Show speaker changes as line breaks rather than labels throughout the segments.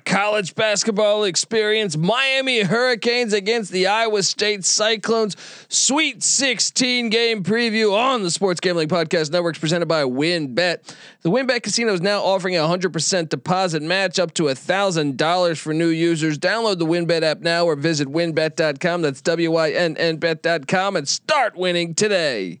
college basketball experience. Miami Hurricanes against the Iowa State Cyclones. Sweet 16 game preview on the Sports Gambling Podcast Network presented by WynnBET. The WynnBET Casino is now offering a 100% deposit match up to $1,000 for new users. Download the WynnBET app now or visit WynnBET.com. That's W Y N N bet.com and start winning today.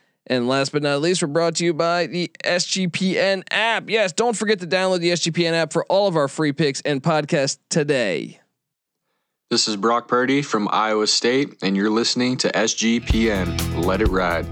And last but not least, we're brought to you by the SGPN app. Yes, don't forget to download the SGPN app for all of our free picks and podcasts today.
This is Brock Purdy from Iowa State, and you're listening to SGPN. Let it ride.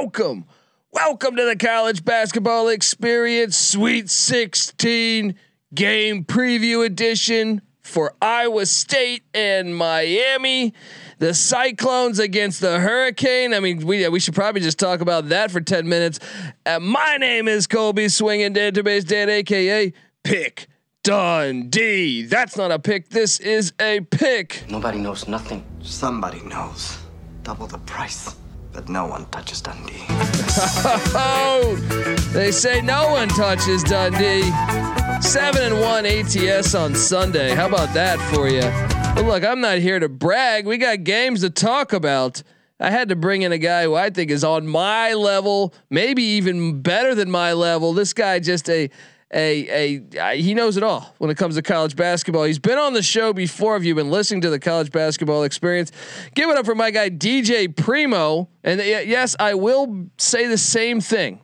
Welcome. Welcome to the college basketball experience, Sweet 16 game preview edition for Iowa State and Miami. The Cyclones against the Hurricane. I mean, we we should probably just talk about that for 10 minutes. Uh, my name is Colby Swinging Database Dan, aka Pick Dundee. That's not a pick. This is a pick.
Nobody knows nothing.
Somebody knows. Double the price but no one touches Dundee.
they say no one touches Dundee. Seven and one ATS on Sunday. How about that for you? But look, I'm not here to brag. We got games to talk about. I had to bring in a guy who I think is on my level, maybe even better than my level. This guy just a a a he knows it all when it comes to college basketball. He's been on the show before. If you've been listening to the college basketball experience, give it up for my guy DJ Primo. And yes, I will say the same thing.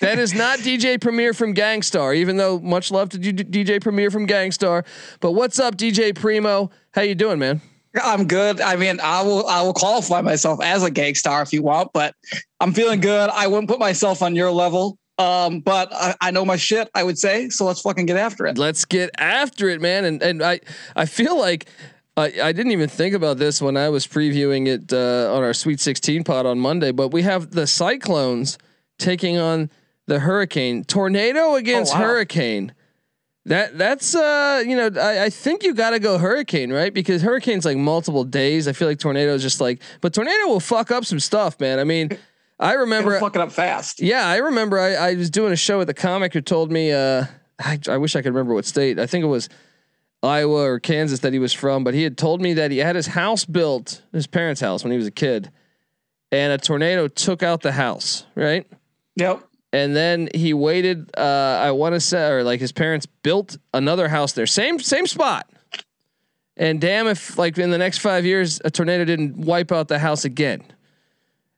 that is not DJ Premier from Gang Starr, even though much love to DJ Premier from Gang Starr. But what's up, DJ Primo? How you doing, man?
I'm good. I mean, I will I will qualify myself as a gangstar if you want, but I'm feeling good. I wouldn't put myself on your level. Um, but I, I, know my shit, I would say. So let's fucking get after it.
Let's get after it, man. And and I I feel like I, I didn't even think about this when I was previewing it uh, on our Sweet 16 pod on Monday, but we have the Cyclones taking on the Hurricane. Tornado against oh, wow. Hurricane. That that's uh you know I, I think you got to go hurricane right because hurricane's like multiple days. I feel like tornado is just like but tornado will fuck up some stuff, man. I mean I remember
It'll fuck it up fast.
Yeah, I remember. I, I was doing a show with a comic who told me. Uh, I, I wish I could remember what state. I think it was Iowa or Kansas that he was from, but he had told me that he had his house built, his parents' house when he was a kid, and a tornado took out the house. Right.
Yep.
And then he waited. Uh, I want to say, or like his parents built another house there, same same spot. And damn if like in the next five years a tornado didn't wipe out the house again.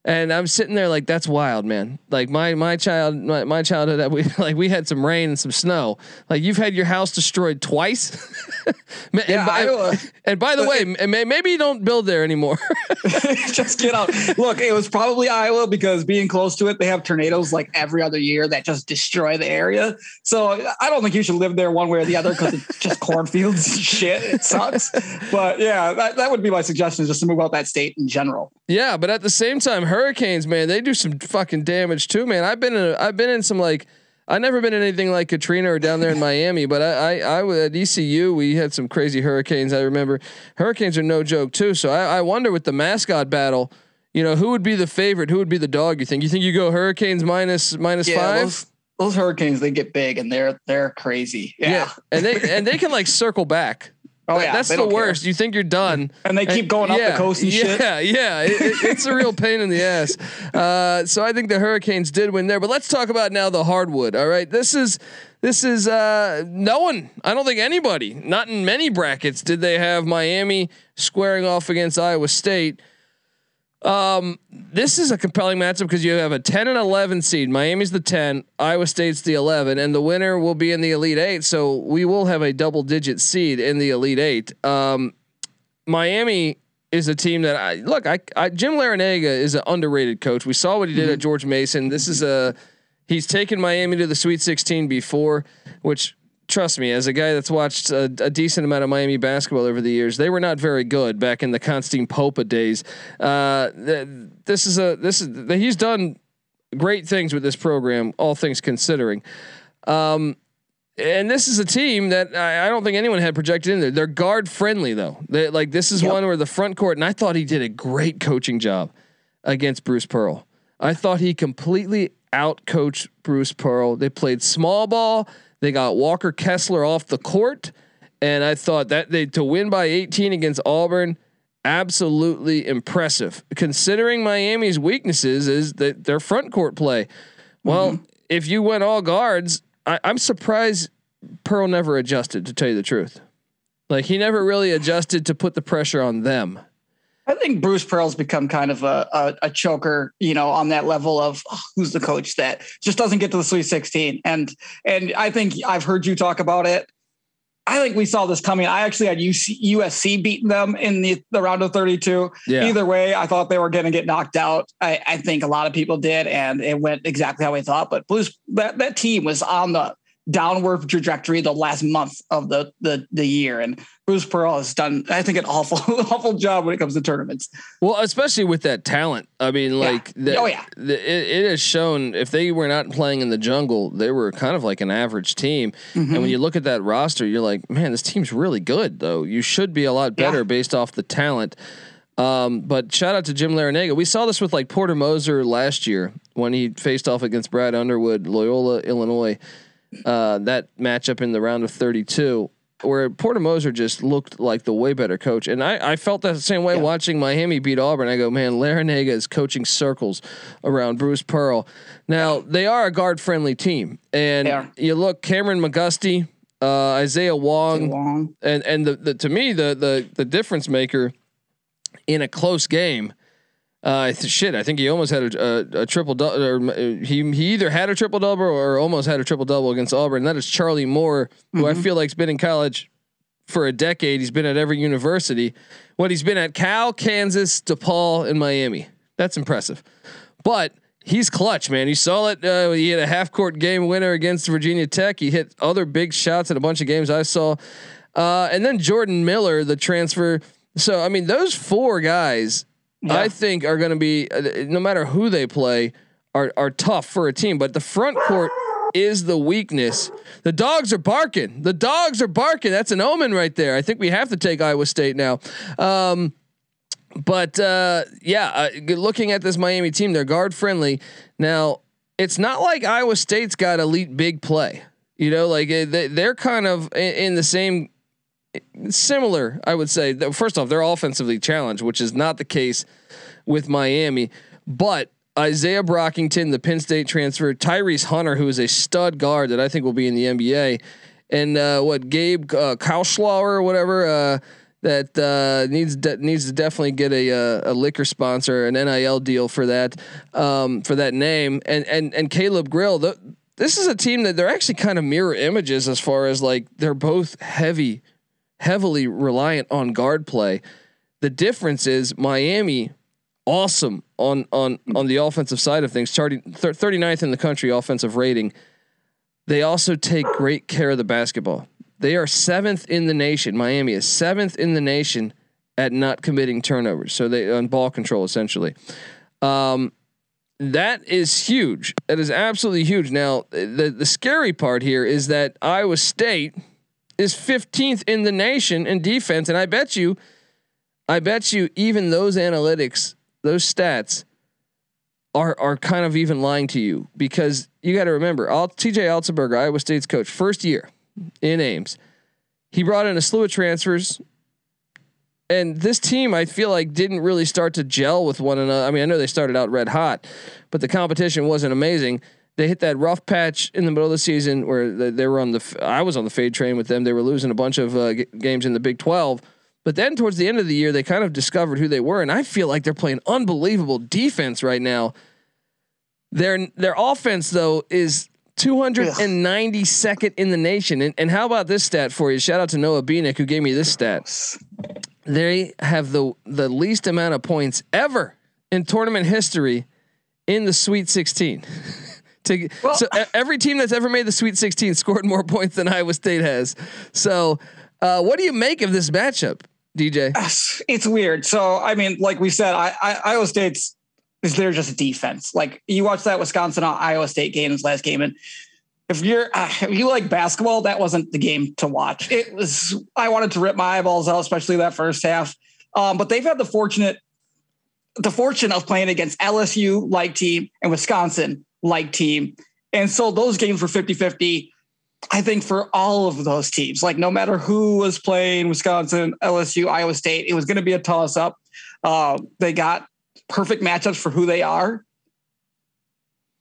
And I'm sitting there like that's wild, man. Like my my child my, my childhood we like we had some rain and some snow. Like you've had your house destroyed twice. and, yeah, by, Iowa. and by the uh, way, maybe you don't build there anymore.
just get out. Look, it was probably Iowa because being close to it, they have tornadoes like every other year that just destroy the area. So I don't think you should live there one way or the other because it's just cornfields shit. It sucks. But yeah, that, that would be my suggestion is just to move out that state in general.
Yeah, but at the same time, hurricanes, man, they do some fucking damage too, man. I've been in, a, I've been in some like, I've never been in anything like Katrina or down there in Miami, but I, I, I was at ECU. We had some crazy hurricanes. I remember hurricanes are no joke too. So I, I wonder with the mascot battle, you know, who would be the favorite? Who would be the dog? You think? You think you go hurricanes minus minus yeah, five?
Those, those hurricanes, they get big and they're they're crazy. Yeah, yeah.
and they and they can like circle back. Oh yeah, that's the worst. Care. You think you're done,
and they keep going
and,
up
yeah,
the coast and
yeah,
shit.
Yeah, yeah, it, it, it's a real pain in the ass. Uh, so I think the Hurricanes did win there, but let's talk about now the hardwood. All right, this is this is uh, no one. I don't think anybody, not in many brackets, did they have Miami squaring off against Iowa State. Um, this is a compelling matchup because you have a 10 and 11 seed. Miami's the 10, Iowa State's the 11, and the winner will be in the Elite Eight. So we will have a double digit seed in the Elite Eight. Um, Miami is a team that I look. I, I Jim Larrañaga is an underrated coach. We saw what he did mm-hmm. at George Mason. This is a he's taken Miami to the Sweet 16 before, which trust me, as a guy that's watched a, a, decent amount of Miami basketball over the years, they were not very good back in the Constantine Popa days. Uh, th- this is a this is he's done great things with this program, all things considering. Um, and this is a team that I, I, don't think anyone had projected in there. They're guard friendly though. They, like this is yep. one where the front court, and I thought he did a great coaching job against Bruce Pearl. I thought he completely out coached Bruce Pearl. They played small ball. They got Walker Kessler off the court, and I thought that they to win by 18 against Auburn, absolutely impressive. Considering Miami's weaknesses is that their front court play. Well, mm-hmm. if you went all guards, I, I'm surprised Pearl never adjusted. To tell you the truth, like he never really adjusted to put the pressure on them.
I think Bruce Pearl's become kind of a, a, a, choker, you know, on that level of oh, who's the coach that just doesn't get to the Sweet 16. And and I think I've heard you talk about it. I think we saw this coming. I actually had UC, USC beating them in the, the round of 32. Yeah. Either way, I thought they were going to get knocked out. I, I, think a lot of people did, and it went exactly how we thought. But Blues, that, that team was on the downward trajectory the last month of the the the year. And Bruce Pearl has done, I think, an awful awful job when it comes to tournaments.
Well, especially with that talent. I mean, like,
yeah. The, oh yeah,
the, it, it, has shown if they were not playing in the jungle, they were kind of like an average team. Mm-hmm. And when you look at that roster, you're like, man, this team's really good. Though you should be a lot better yeah. based off the talent. Um, but shout out to Jim Larrañaga. We saw this with like Porter Moser last year when he faced off against Brad Underwood, Loyola, Illinois uh, that matchup in the round of 32 where Porter Moser just looked like the way better coach. And I, I felt that the same way yeah. watching Miami beat Auburn. I go, man, Larrañaga is coaching circles around Bruce Pearl. Now, they are a guard friendly team. And you look, Cameron McGusty, uh, Isaiah Wong, Wong, and, and the, the, to me, the, the, the difference maker in a close game uh, shit, I think he almost had a, a, a triple double, or he he either had a triple double or almost had a triple double against Auburn. That is Charlie Moore, who mm-hmm. I feel like's been in college for a decade. He's been at every university. What he's been at Cal, Kansas, DePaul, and Miami. That's impressive. But he's clutch, man. You saw it. Uh, he had a half court game winner against Virginia Tech. He hit other big shots in a bunch of games I saw. Uh, and then Jordan Miller, the transfer. So I mean, those four guys yeah. I think are going to be uh, no matter who they play are are tough for a team. But the front court is the weakness. The dogs are barking. The dogs are barking. That's an omen right there. I think we have to take Iowa State now. Um, but uh, yeah, uh, looking at this Miami team, they're guard friendly. Now it's not like Iowa State's got elite big play. You know, like uh, they're kind of in the same similar, I would say. First off, they're offensively challenged, which is not the case with Miami. But Isaiah Brockington, the Penn State transfer, Tyrese Hunter, who is a stud guard that I think will be in the NBA, and uh, what Gabe uh, or whatever uh, that uh, needs de- needs to definitely get a, a, a liquor sponsor, an NIL deal for that um, for that name, and and and Caleb Grill. The, this is a team that they're actually kind of mirror images as far as like they're both heavy heavily reliant on guard play. The difference is Miami awesome on on on the offensive side of things, starting 39th in the country offensive rating. They also take great care of the basketball. They are seventh in the nation. Miami is seventh in the nation at not committing turnovers. So they on ball control essentially. Um, that is huge. That is absolutely huge. Now, the the scary part here is that Iowa State is 15th in the nation in defense. And I bet you, I bet you, even those analytics, those stats are are kind of even lying to you because you got to remember, TJ Otzelberger, Iowa State's coach, first year in Ames, he brought in a slew of transfers. And this team, I feel like, didn't really start to gel with one another. I mean, I know they started out red hot, but the competition wasn't amazing they hit that rough patch in the middle of the season where they, they were on the. I was on the fade train with them. They were losing a bunch of uh, g- games in the Big Twelve, But then towards the end of the year, they kind of discovered who they were, and I feel like they're playing unbelievable defense right now. Their their offense though is 292nd in the nation. And, and how about this stat for you? Shout out to Noah Beanick who gave me this stat. They have the the least amount of points ever in tournament history in the Sweet 16. to, well, so every team that's ever made the Sweet 16 scored more points than Iowa State has. So, uh, what do you make of this matchup, DJ?
It's weird. So, I mean, like we said, I, I, Iowa State's is there just defense. Like you watch that Wisconsin Iowa State game this last game, and if you're uh, if you like basketball, that wasn't the game to watch. It was. I wanted to rip my eyeballs out, especially that first half. Um, but they've had the fortunate the fortune of playing against LSU like team and Wisconsin like team. And so those games were 50 50. I think for all of those teams, like no matter who was playing Wisconsin, LSU, Iowa State, it was going to be a toss up. Uh, they got perfect matchups for who they are.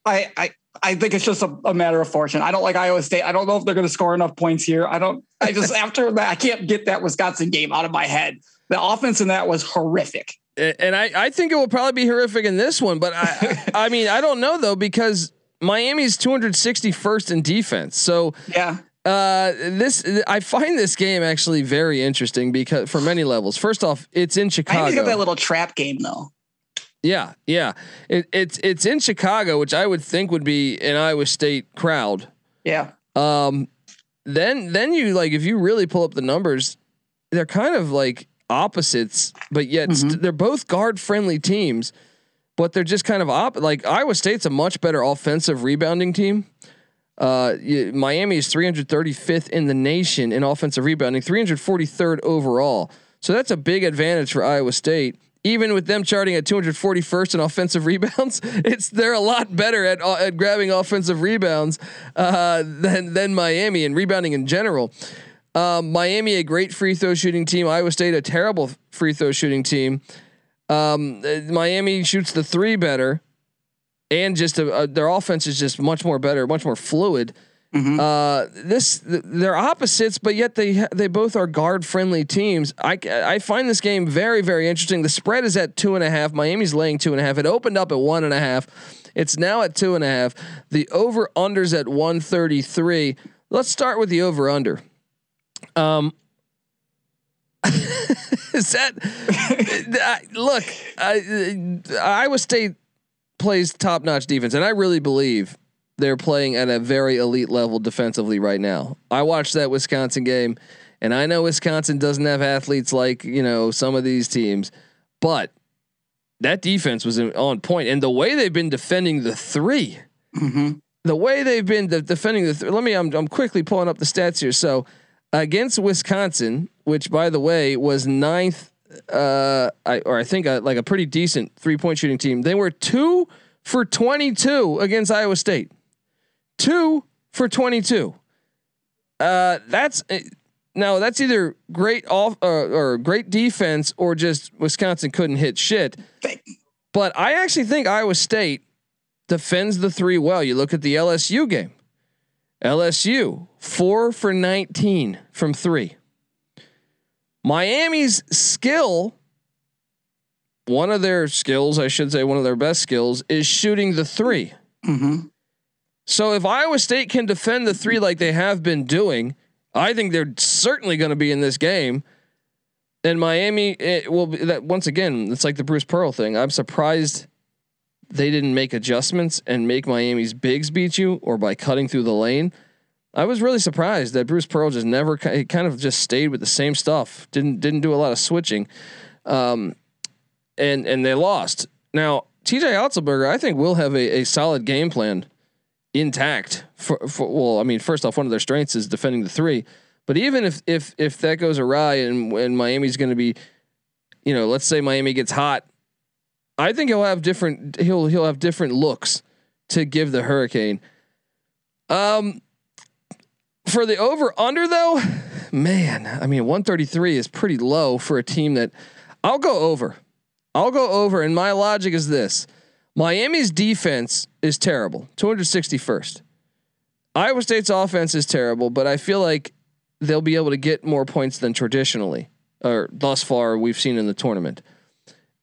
I, I, I think it's just a, a, matter of fortune. I don't like Iowa State. I don't know if they're going to score enough points here. I don't. I just after that, I can't get that Wisconsin game out of my head. The offense in that was horrific
and I, I think it will probably be horrific in this one, but I I mean I don't know though because Miami's 261st in defense. So
yeah.
Uh, this I find this game actually very interesting because for many levels. First off, it's in Chicago.
I got that little trap game though.
Yeah, yeah. It, it's it's in Chicago, which I would think would be an Iowa State crowd.
Yeah.
Um. Then then you like if you really pull up the numbers, they're kind of like opposites, but yet mm-hmm. st- they're both guard friendly teams, but they're just kind of op. Like Iowa State's a much better offensive rebounding team. Uh, Miami is 335th in the nation in offensive rebounding, 343rd overall. So that's a big advantage for Iowa State. Even with them charting at 241st in offensive rebounds, it's they're a lot better at uh, at grabbing offensive rebounds uh, than than Miami and rebounding in general. Um, Miami, a great free throw shooting team. Iowa State, a terrible free throw shooting team. Um, uh, Miami shoots the three better, and just a, a, their offense is just much more better, much more fluid. Mm-hmm. Uh, this they're opposites, but yet they they both are guard friendly teams. I I find this game very very interesting. The spread is at two and a half. Miami's laying two and a half. It opened up at one and a half. It's now at two and a half. The over unders at one thirty three. Let's start with the over under. Um, is that look? I, Iowa State plays top notch defense, and I really believe they're playing at a very elite level defensively right now. I watched that Wisconsin game, and I know Wisconsin doesn't have athletes like you know some of these teams, but that defense was on point, and the way they've been defending the 3
mm-hmm.
the way they've been de- defending the. Th- let me. I'm, I'm quickly pulling up the stats here. So against Wisconsin, which by the way was ninth, uh, I, or I think a, like a pretty decent three point shooting team. They were two for 22 against Iowa State. Two for 22. Uh, that's uh, now that's either great off uh, or great defense or just Wisconsin couldn't hit shit. But I actually think Iowa State defends the three well. You look at the LSU game. LSU, four for 19 from three. Miami's skill, one of their skills, I should say, one of their best skills, is shooting the 3
mm-hmm.
So if Iowa State can defend the three like they have been doing, I think they're certainly going to be in this game. And Miami, it will be that once again. It's like the Bruce Pearl thing. I'm surprised they didn't make adjustments and make Miami's bigs beat you or by cutting through the lane. I was really surprised that Bruce Pearl just never he kind of just stayed with the same stuff. Didn't didn't do a lot of switching. Um, and and they lost. Now, TJ Otzelberger, I think will have a, a solid game plan intact for, for well, I mean, first off, one of their strengths is defending the three. But even if if if that goes awry and and Miami's going to be, you know, let's say Miami gets hot I think he'll have different he'll he'll have different looks to give the Hurricane. Um for the over under though, man, I mean 133 is pretty low for a team that I'll go over. I'll go over and my logic is this. Miami's defense is terrible, 261st. Iowa State's offense is terrible, but I feel like they'll be able to get more points than traditionally. or thus far we've seen in the tournament.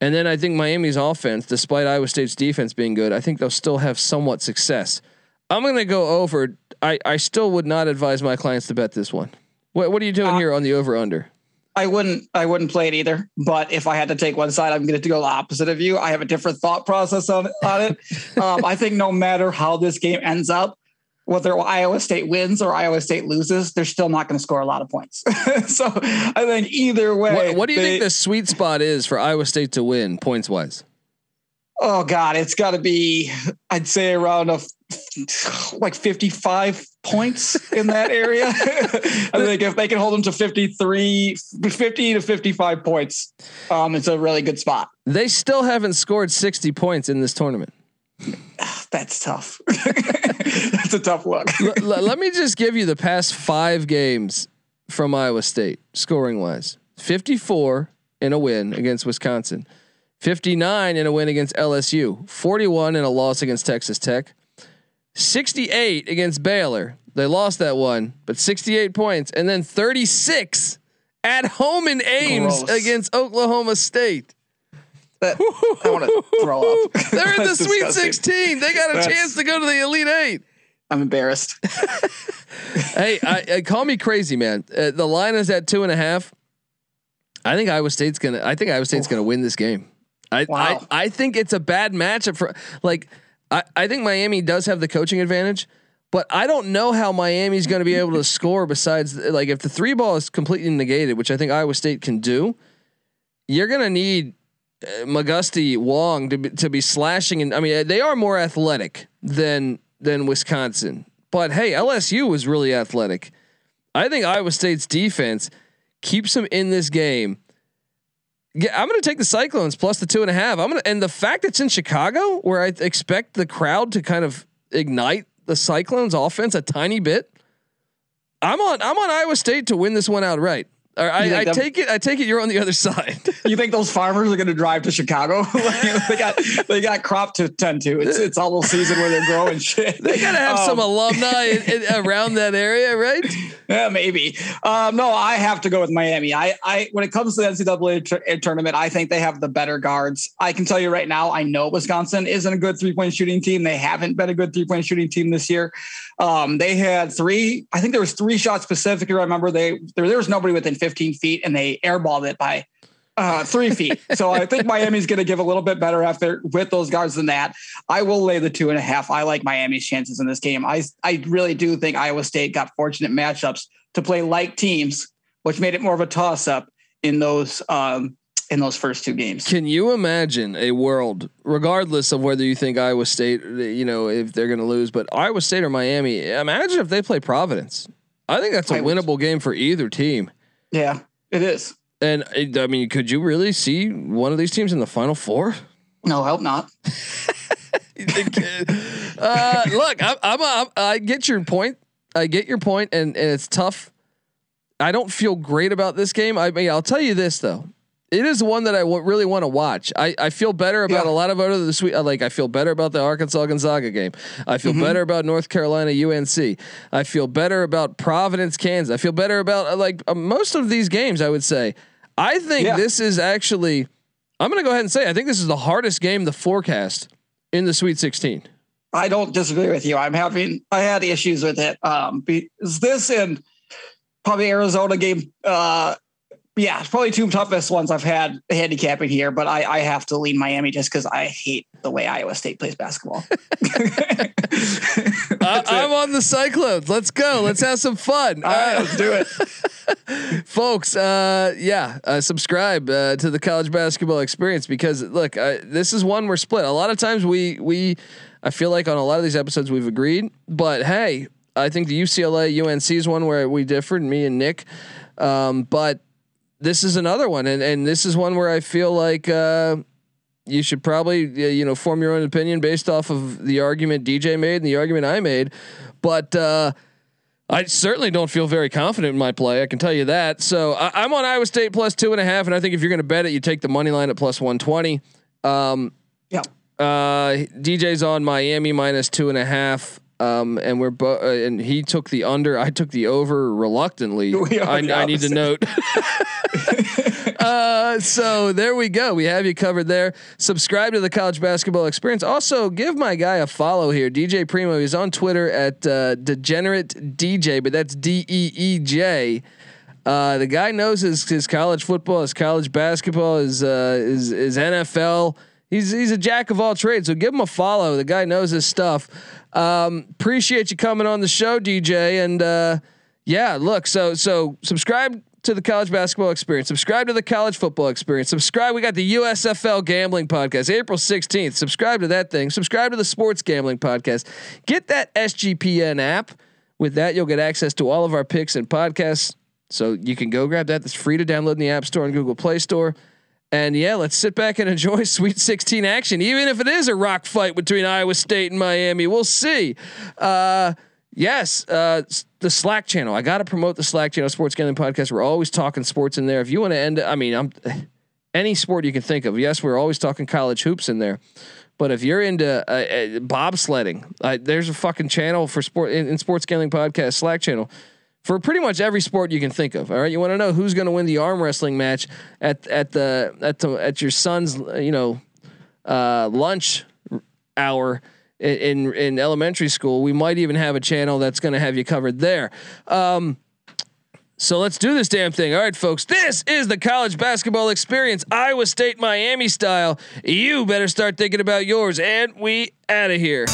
And then I think Miami's offense, despite Iowa State's defense being good, I think they'll still have somewhat success. I'm going to go over. I, I still would not advise my clients to bet this one. What, what are you doing
Uh,
here on the over under?
I wouldn't I wouldn't play it either. But if I had to take one side, I'm going to go the opposite of you. I have a different thought process on on it. um, I think no matter how this game ends up, whether Iowa State wins or Iowa State loses, they're still not going to score a lot of points. so I think either way.
What, what do you
they-
think the sweet spot is for Iowa State to win points wise?
Oh God, it's got to be. I'd say around a like 55 points in that area. I think if they can hold them to 53, 50 to 55 points, um, it's a really good spot.
They still haven't scored 60 points in this tournament.
That's tough. That's a tough look.
L- let me just give you the past five games from Iowa State scoring wise 54 in a win against Wisconsin, 59 in a win against LSU, 41 in a loss against Texas Tech, 68 against Baylor. They lost that one, but 68 points, and then 36 at home in Ames
Gross.
against Oklahoma State.
That- I want to throw up.
They're in the
That's
Sweet
disgusting.
16. They got a
That's-
chance to go to the Elite Eight.
I'm embarrassed.
hey, I, I, call me crazy, man. Uh, the line is at two and a half. I think Iowa State's gonna. I think Iowa State's gonna win this game. I,
Wow.
I I think it's a bad matchup for like. I, I think Miami does have the coaching advantage, but I don't know how Miami's going to be able to score. Besides, like if the three ball is completely negated, which I think Iowa State can do, you're going to need uh, McGusty Wong to be, to be slashing. And I mean, they are more athletic than than Wisconsin. But hey, LSU was really athletic. I think Iowa State's defense keeps them in this game. Yeah, I'm going to take the Cyclones plus the two and a half. I'm going to, and the fact it's in Chicago, where I expect the crowd to kind of ignite the Cyclones offense a tiny bit. I'm on. I'm on Iowa State to win this one outright. Or I, I take it. I take it. You're on the other side.
You think those farmers are going to drive to Chicago? They got they got crop to tend to. It's it's almost season where they're growing shit.
they gotta have some
Um,
alumni in, in, around that area, right?
Yeah, maybe. Um, no, I have to go with Miami. I, I when it comes to the NCAA tur- uh, tournament, I think they have the better guards. I can tell you right now, I know Wisconsin isn't a good three point shooting team. They haven't been a good three point shooting team this year. Um, they had three. I think there was three shots specifically. I remember they there, there was nobody within 15 feet, and they airballed it by uh, three feet. So I think Miami's going to give a little bit better effort with those guards than that. I will lay the two and a half. I like Miami's chances in this game. I I really do think Iowa State got fortunate matchups to play like teams, which made it more of a toss up in those um, in those first two games.
Can you imagine a world, regardless of whether you think Iowa State, you know, if they're going to lose, but Iowa State or Miami? Imagine if they play Providence. I think that's a winnable game for either team.
Yeah, it is.
And I mean, could you really see one of these teams in the Final Four?
No, I hope not.
uh, look, I'm, I'm, I'm, I get your point. I get your point, and and it's tough. I don't feel great about this game. I mean, I'll tell you this though. It is one that I w- really want to watch. I, I feel better about
Yeah.
a lot of other the sweet. uh, Like I feel better about the Arkansas Gonzaga game. I feel better about North Carolina UNC. I feel better about Providence Kansas. I feel better about uh, like uh, most of these games. I would say. I think
Yeah.
this is actually. I'm going to go ahead and say I think this is the hardest game the forecast in the Sweet 16.
I don't disagree with you. I'm having I had issues with it. Um, because this and probably Arizona game. Uh, yeah, it's probably two toughest ones I've had handicapping here. But I, I have to lean Miami just because I hate the way Iowa State plays basketball.
I, I'm on the Cyclones. Let's go. Let's have some fun.
All right, let's do it.
folks uh yeah uh, subscribe uh, to the college basketball experience because look this is one we're split a lot of times we we i feel like on a lot of these episodes we've agreed but hey i think the ucla unc is one where we differed me and nick um but this is another one and and this is one where i feel like uh you should probably you know form your own opinion based off of the argument dj made and the argument i made but uh I certainly don't feel very confident in my play. I can tell you that. So I, I'm on Iowa State plus two and a half, and I think if you're going to bet it, you take the money line at plus one twenty. Um,
Yeah.
uh, DJ's on Miami minus two and a half. Um, and we're both, uh, and he took the under. I took the over reluctantly. I, I need to note. uh, so there we go. We have you covered there. Subscribe to the college basketball experience. Also, give my guy a follow here, DJ Primo. He's on Twitter at uh, Degenerate DJ, but that's D E E J. Uh, the guy knows his, his college football, his college basketball, his uh, his, his NFL. He's he's a jack of all trades. So give him a follow. The guy knows his stuff. Um, appreciate you coming on the show, DJ. And uh, yeah, look. So so subscribe to the college basketball experience. Subscribe to the college football experience. Subscribe. We got the USFL gambling podcast, April 16th. Subscribe to that thing. Subscribe to the sports gambling podcast. Get that SGPN app. With that, you'll get access to all of our picks and podcasts. So you can go grab that. It's free to download in the App Store and Google Play Store. And yeah, let's sit back and enjoy Sweet 16 action, even if it is a rock fight between Iowa State and Miami. We'll see. Uh, yes, uh, the Slack channel. I got to promote the Slack channel, Sports Gambling Podcast. We're always talking sports in there. If you want to end, I mean, I'm any sport you can think of. Yes, we're always talking college hoops in there. But if you're into uh, uh, bobsledding, there's a fucking channel for sport in, in Sports Gambling Podcast Slack channel for pretty much every sport you can think of. All right, you want to know who's going to win the arm wrestling match at at the at the at your son's you know uh, lunch hour in in elementary school. We might even have a channel that's going to have you covered there. Um, so let's do this damn thing. All right, folks. This is the college basketball experience, Iowa State, Miami style. You better start thinking about yours, and we out of here.